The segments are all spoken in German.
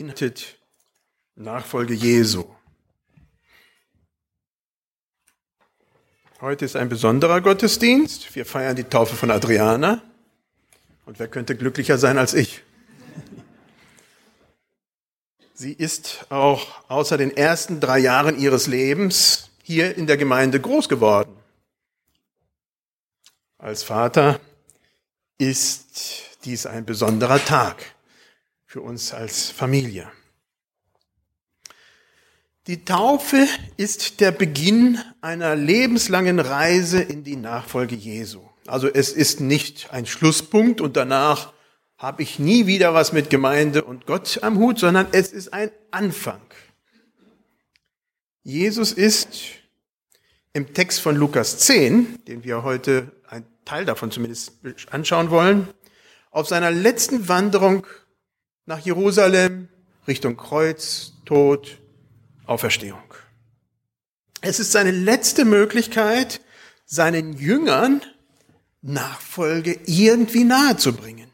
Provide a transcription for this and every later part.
beinhaltet Nachfolge Jesu. Heute ist ein besonderer Gottesdienst. Wir feiern die Taufe von Adriana. Und wer könnte glücklicher sein als ich? Sie ist auch außer den ersten drei Jahren ihres Lebens hier in der Gemeinde groß geworden. Als Vater ist dies ein besonderer Tag für uns als Familie. Die Taufe ist der Beginn einer lebenslangen Reise in die Nachfolge Jesu. Also es ist nicht ein Schlusspunkt und danach habe ich nie wieder was mit Gemeinde und Gott am Hut, sondern es ist ein Anfang. Jesus ist im Text von Lukas 10, den wir heute ein Teil davon zumindest anschauen wollen, auf seiner letzten Wanderung nach Jerusalem Richtung Kreuz, Tod, Auferstehung. Es ist seine letzte Möglichkeit, seinen Jüngern Nachfolge irgendwie nahe zu bringen,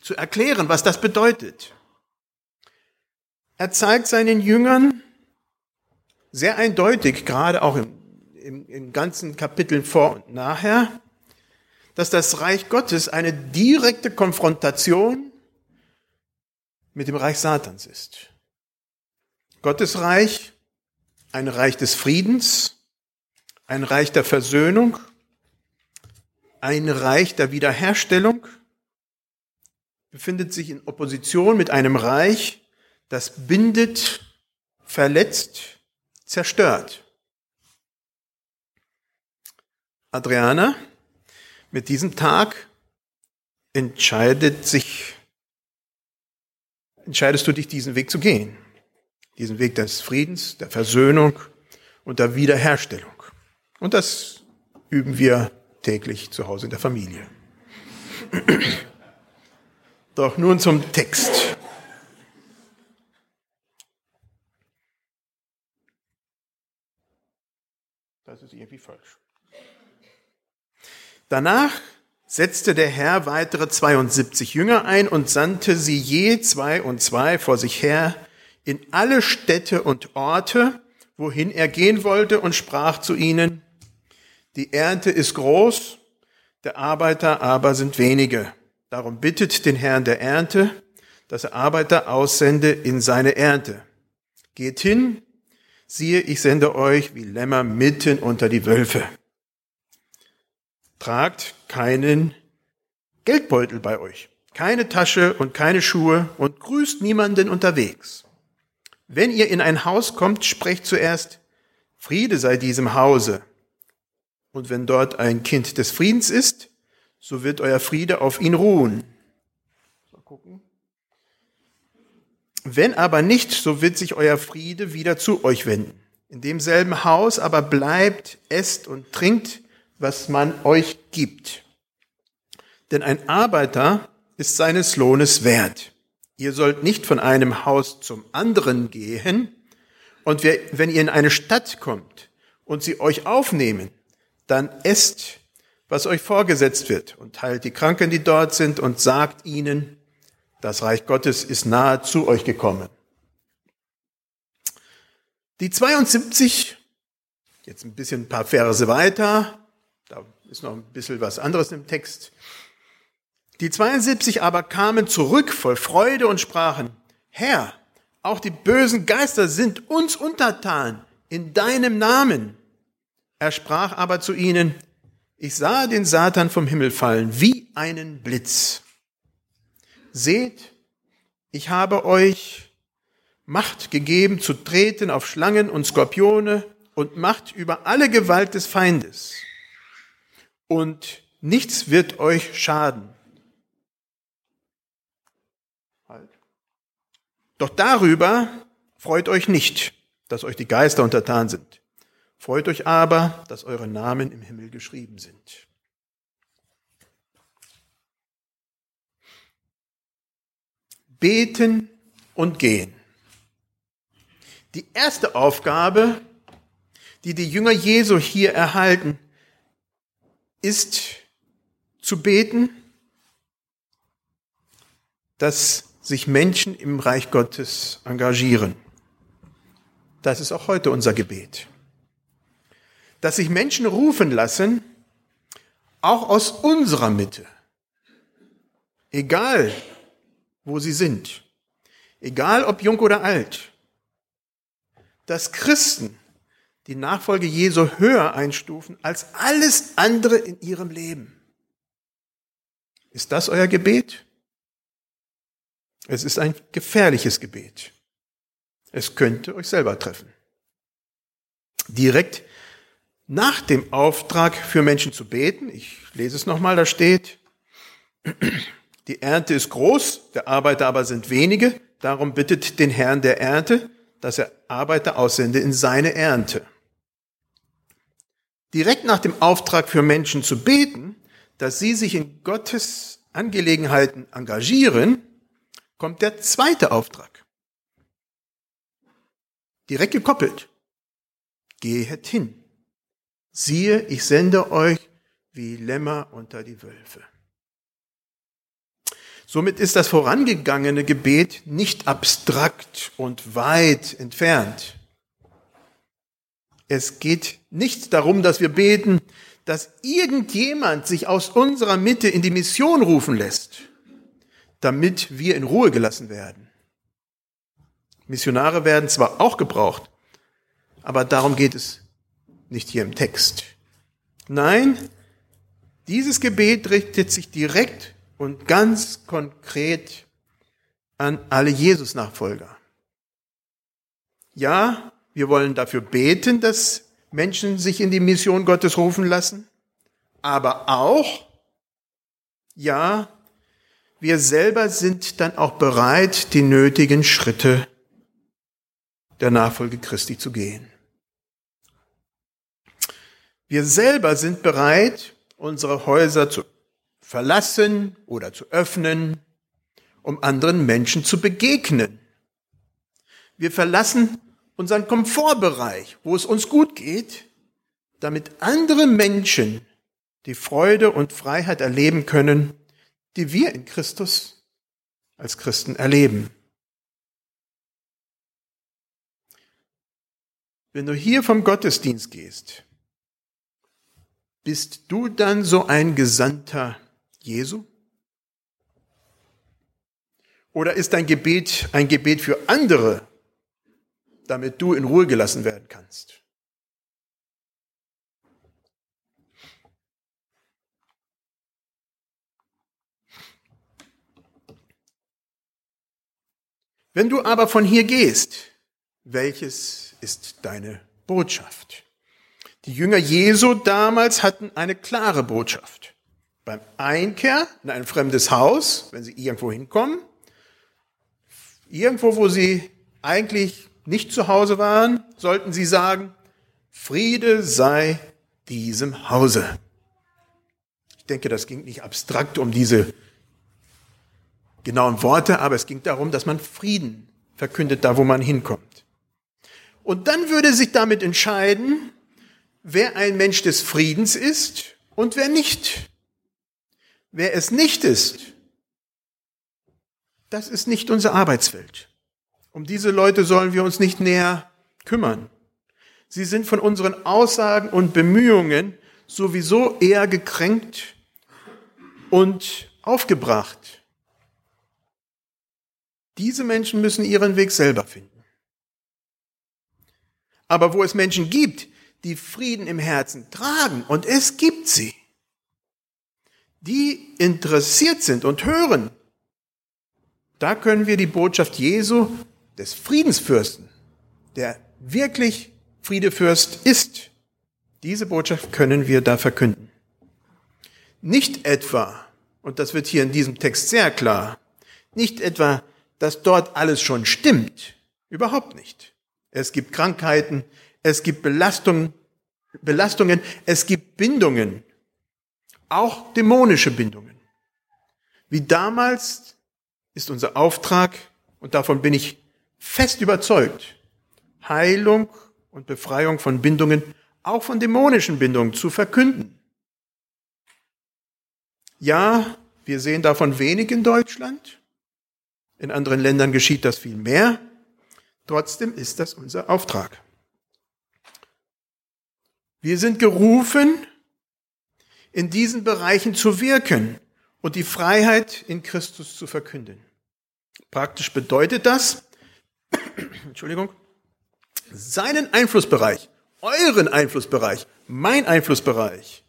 zu erklären, was das bedeutet. Er zeigt seinen Jüngern sehr eindeutig, gerade auch im, im, im ganzen Kapitel vor und nachher, dass das Reich Gottes eine direkte Konfrontation mit dem Reich Satans ist. Gottes Reich, ein Reich des Friedens, ein Reich der Versöhnung, ein Reich der Wiederherstellung, befindet sich in Opposition mit einem Reich, das bindet, verletzt, zerstört. Adriana mit diesem Tag entscheidet sich, entscheidest du dich, diesen Weg zu gehen. Diesen Weg des Friedens, der Versöhnung und der Wiederherstellung. Und das üben wir täglich zu Hause in der Familie. Doch nun zum Text. Das ist irgendwie falsch. Danach setzte der Herr weitere 72 Jünger ein und sandte sie je zwei und zwei vor sich her in alle Städte und Orte, wohin er gehen wollte und sprach zu ihnen, die Ernte ist groß, der Arbeiter aber sind wenige. Darum bittet den Herrn der Ernte, dass er Arbeiter aussende in seine Ernte. Geht hin, siehe, ich sende euch wie Lämmer mitten unter die Wölfe. Tragt keinen Geldbeutel bei euch, keine Tasche und keine Schuhe und grüßt niemanden unterwegs. Wenn ihr in ein Haus kommt, sprecht zuerst, Friede sei diesem Hause. Und wenn dort ein Kind des Friedens ist, so wird euer Friede auf ihn ruhen. Mal gucken. Wenn aber nicht, so wird sich euer Friede wieder zu euch wenden. In demselben Haus aber bleibt, esst und trinkt, was man euch gibt. Denn ein Arbeiter ist seines Lohnes wert. Ihr sollt nicht von einem Haus zum anderen gehen, und wenn ihr in eine Stadt kommt und sie euch aufnehmen, dann esst, was euch vorgesetzt wird, und heilt die Kranken, die dort sind, und sagt ihnen, das Reich Gottes ist nahe zu euch gekommen. Die 72, jetzt ein bisschen ein paar Verse weiter, da ist noch ein bisschen was anderes im Text. Die 72 aber kamen zurück voll Freude und sprachen, Herr, auch die bösen Geister sind uns untertan in deinem Namen. Er sprach aber zu ihnen, ich sah den Satan vom Himmel fallen wie einen Blitz. Seht, ich habe euch Macht gegeben zu treten auf Schlangen und Skorpione und Macht über alle Gewalt des Feindes und nichts wird euch schaden. Halt. Doch darüber freut euch nicht, dass euch die Geister untertan sind. Freut euch aber, dass eure Namen im Himmel geschrieben sind. Beten und gehen. Die erste Aufgabe, die die Jünger Jesu hier erhalten, ist zu beten, dass sich Menschen im Reich Gottes engagieren. Das ist auch heute unser Gebet. Dass sich Menschen rufen lassen, auch aus unserer Mitte, egal wo sie sind, egal ob jung oder alt, dass Christen die Nachfolge Jesu höher einstufen als alles andere in ihrem Leben. Ist das euer Gebet? Es ist ein gefährliches Gebet. Es könnte euch selber treffen. Direkt nach dem Auftrag für Menschen zu beten, ich lese es nochmal, da steht, die Ernte ist groß, der Arbeiter aber sind wenige, darum bittet den Herrn der Ernte, dass er Arbeiter aussende in seine Ernte. Direkt nach dem Auftrag für Menschen zu beten, dass sie sich in Gottes Angelegenheiten engagieren, kommt der zweite Auftrag. Direkt gekoppelt. Gehet hin. Siehe, ich sende euch wie Lämmer unter die Wölfe. Somit ist das vorangegangene Gebet nicht abstrakt und weit entfernt. Es geht nicht darum, dass wir beten, dass irgendjemand sich aus unserer Mitte in die Mission rufen lässt, damit wir in Ruhe gelassen werden. Missionare werden zwar auch gebraucht, aber darum geht es nicht hier im Text. Nein, dieses Gebet richtet sich direkt und ganz konkret an alle Jesus-Nachfolger. Ja, wir wollen dafür beten, dass Menschen sich in die Mission Gottes rufen lassen, aber auch, ja, wir selber sind dann auch bereit, die nötigen Schritte der Nachfolge Christi zu gehen. Wir selber sind bereit, unsere Häuser zu verlassen oder zu öffnen, um anderen Menschen zu begegnen. Wir verlassen unseren Komfortbereich, wo es uns gut geht, damit andere Menschen die Freude und Freiheit erleben können, die wir in Christus als Christen erleben. Wenn du hier vom Gottesdienst gehst, bist du dann so ein Gesandter Jesu? Oder ist dein Gebet ein Gebet für andere, damit du in Ruhe gelassen werden kannst? Wenn du aber von hier gehst, welches ist deine Botschaft? Die Jünger Jesu damals hatten eine klare Botschaft. Beim Einkehr in ein fremdes Haus, wenn sie irgendwo hinkommen, irgendwo, wo sie eigentlich nicht zu Hause waren, sollten sie sagen, Friede sei diesem Hause. Ich denke, das ging nicht abstrakt um diese genauen Worte, aber es ging darum, dass man Frieden verkündet, da wo man hinkommt. Und dann würde sich damit entscheiden, wer ein Mensch des Friedens ist und wer nicht. Wer es nicht ist, das ist nicht unser Arbeitsfeld. Um diese Leute sollen wir uns nicht näher kümmern. Sie sind von unseren Aussagen und Bemühungen sowieso eher gekränkt und aufgebracht. Diese Menschen müssen ihren Weg selber finden. Aber wo es Menschen gibt, die Frieden im Herzen tragen, und es gibt sie, die interessiert sind und hören, da können wir die Botschaft Jesu des Friedensfürsten, der wirklich Friedefürst ist, diese Botschaft können wir da verkünden. Nicht etwa, und das wird hier in diesem Text sehr klar, nicht etwa, dass dort alles schon stimmt. Überhaupt nicht. Es gibt Krankheiten, es gibt Belastungen, Belastungen, es gibt Bindungen, auch dämonische Bindungen. Wie damals ist unser Auftrag, und davon bin ich fest überzeugt, Heilung und Befreiung von Bindungen, auch von dämonischen Bindungen zu verkünden. Ja, wir sehen davon wenig in Deutschland, In anderen Ländern geschieht das viel mehr. Trotzdem ist das unser Auftrag. Wir sind gerufen, in diesen Bereichen zu wirken und die Freiheit in Christus zu verkünden. Praktisch bedeutet das, Entschuldigung, seinen Einflussbereich, euren Einflussbereich, mein Einflussbereich,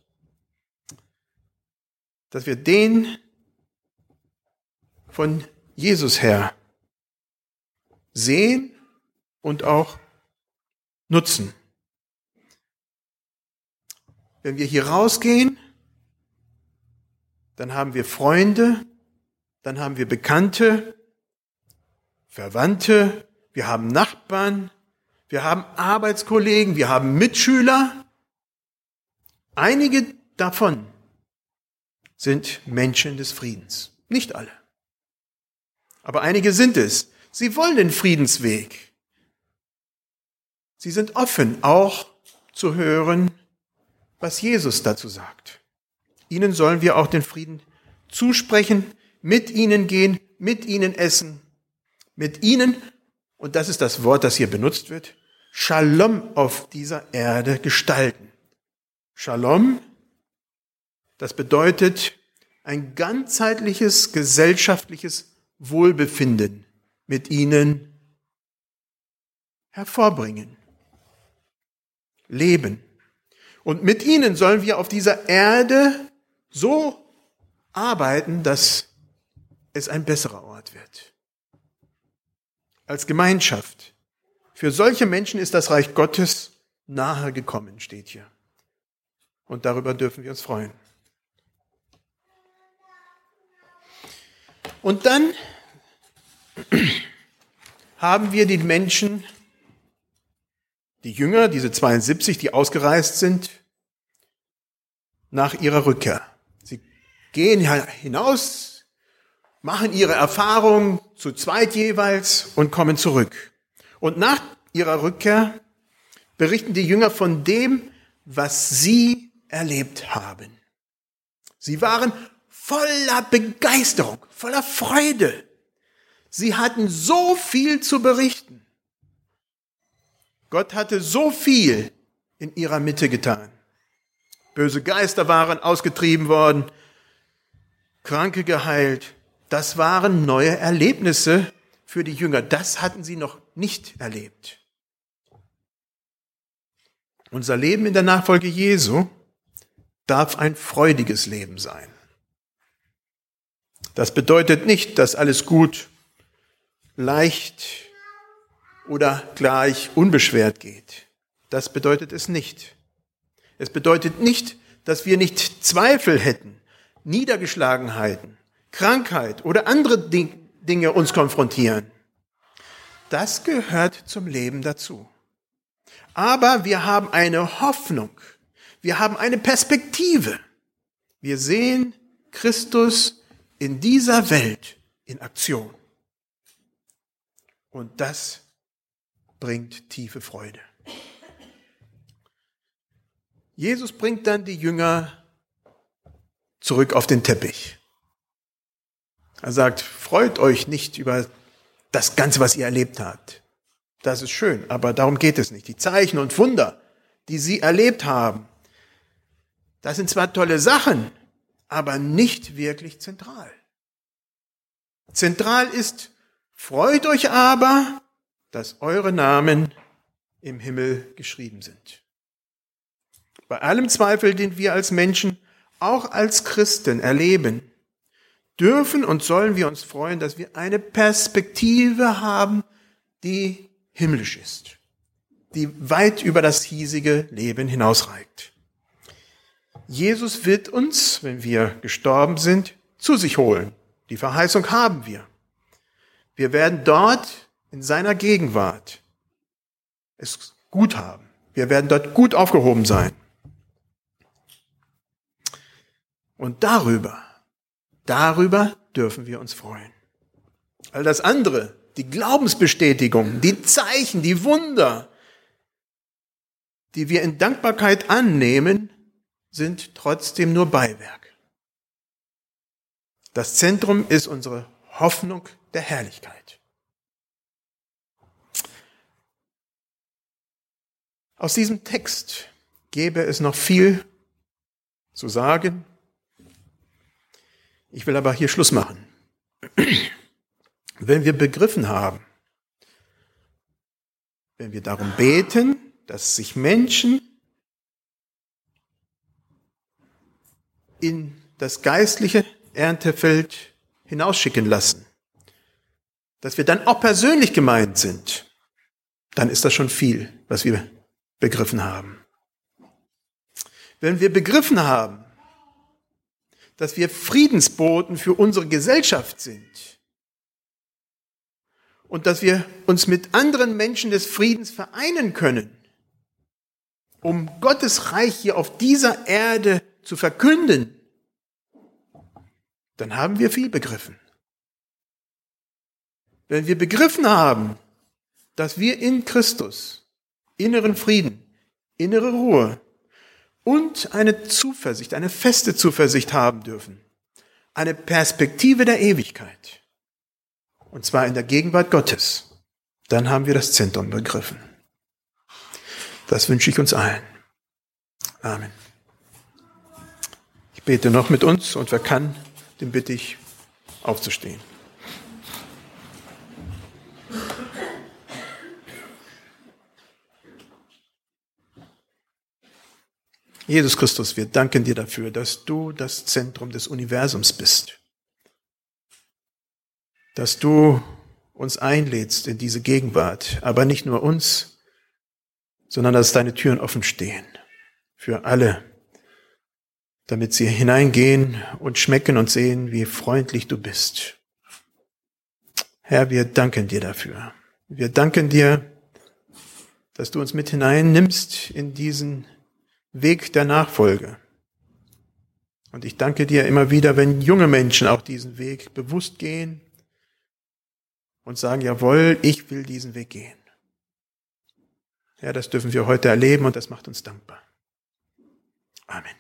dass wir den von Jesus her sehen und auch nutzen. Wenn wir hier rausgehen, dann haben wir Freunde, dann haben wir Bekannte, Verwandte, wir haben Nachbarn, wir haben Arbeitskollegen, wir haben Mitschüler. Einige davon sind Menschen des Friedens. Nicht alle. Aber einige sind es. Sie wollen den Friedensweg. Sie sind offen, auch zu hören, was Jesus dazu sagt. Ihnen sollen wir auch den Frieden zusprechen, mit ihnen gehen, mit ihnen essen, mit ihnen, und das ist das Wort, das hier benutzt wird, Shalom auf dieser Erde gestalten. Shalom, das bedeutet ein ganzheitliches gesellschaftliches Wohlbefinden mit ihnen hervorbringen, leben. Und mit ihnen sollen wir auf dieser Erde so arbeiten, dass es ein besserer Ort wird. Als Gemeinschaft. Für solche Menschen ist das Reich Gottes nahe gekommen, steht hier. Und darüber dürfen wir uns freuen. Und dann haben wir die Menschen, die Jünger, diese 72, die ausgereist sind, nach ihrer Rückkehr. Sie gehen hinaus, machen ihre Erfahrung zu zweit jeweils und kommen zurück. Und nach ihrer Rückkehr berichten die Jünger von dem, was sie erlebt haben. Sie waren voller Begeisterung, voller Freude. Sie hatten so viel zu berichten. Gott hatte so viel in ihrer Mitte getan. Böse Geister waren ausgetrieben worden, Kranke geheilt. Das waren neue Erlebnisse für die Jünger. Das hatten sie noch nicht erlebt. Unser Leben in der Nachfolge Jesu darf ein freudiges Leben sein. Das bedeutet nicht, dass alles gut, leicht oder gleich unbeschwert geht. Das bedeutet es nicht. Es bedeutet nicht, dass wir nicht Zweifel hätten, Niedergeschlagenheiten, Krankheit oder andere Dinge uns konfrontieren. Das gehört zum Leben dazu. Aber wir haben eine Hoffnung. Wir haben eine Perspektive. Wir sehen Christus in dieser Welt in Aktion. Und das bringt tiefe Freude. Jesus bringt dann die Jünger zurück auf den Teppich. Er sagt, freut euch nicht über das Ganze, was ihr erlebt habt. Das ist schön, aber darum geht es nicht. Die Zeichen und Wunder, die sie erlebt haben, das sind zwar tolle Sachen, aber nicht wirklich zentral. Zentral ist, freut euch aber, dass eure Namen im Himmel geschrieben sind. Bei allem Zweifel, den wir als Menschen, auch als Christen erleben, dürfen und sollen wir uns freuen, dass wir eine Perspektive haben, die himmlisch ist, die weit über das hiesige Leben hinausreicht. Jesus wird uns, wenn wir gestorben sind, zu sich holen. Die Verheißung haben wir. Wir werden dort in seiner Gegenwart es gut haben. Wir werden dort gut aufgehoben sein. Und darüber, darüber dürfen wir uns freuen. All das andere, die Glaubensbestätigung, die Zeichen, die Wunder, die wir in Dankbarkeit annehmen, sind trotzdem nur Beiwerk. Das Zentrum ist unsere Hoffnung der Herrlichkeit. Aus diesem Text gäbe es noch viel zu sagen. Ich will aber hier Schluss machen. Wenn wir begriffen haben, wenn wir darum beten, dass sich Menschen in das geistliche Erntefeld hinausschicken lassen, dass wir dann auch persönlich gemeint sind, dann ist das schon viel, was wir begriffen haben. Wenn wir begriffen haben, dass wir Friedensboten für unsere Gesellschaft sind und dass wir uns mit anderen Menschen des Friedens vereinen können, um Gottes Reich hier auf dieser Erde zu verkünden, dann haben wir viel begriffen. Wenn wir begriffen haben, dass wir in Christus inneren Frieden, innere Ruhe und eine Zuversicht, eine feste Zuversicht haben dürfen, eine Perspektive der Ewigkeit, und zwar in der Gegenwart Gottes, dann haben wir das Zentrum begriffen. Das wünsche ich uns allen. Amen. Ich bete noch mit uns und wer kann, den bitte ich aufzustehen. Jesus Christus, wir danken dir dafür, dass du das Zentrum des Universums bist. Dass du uns einlädst in diese Gegenwart, aber nicht nur uns, sondern dass deine Türen offen stehen für alle, damit sie hineingehen und schmecken und sehen, wie freundlich du bist. Herr, wir danken dir dafür. Wir danken dir, dass du uns mit hineinnimmst in diesen Weg der Nachfolge. Und ich danke dir immer wieder, wenn junge Menschen auch diesen Weg bewusst gehen und sagen, jawohl, ich will diesen Weg gehen. Ja, das dürfen wir heute erleben und das macht uns dankbar. Amen.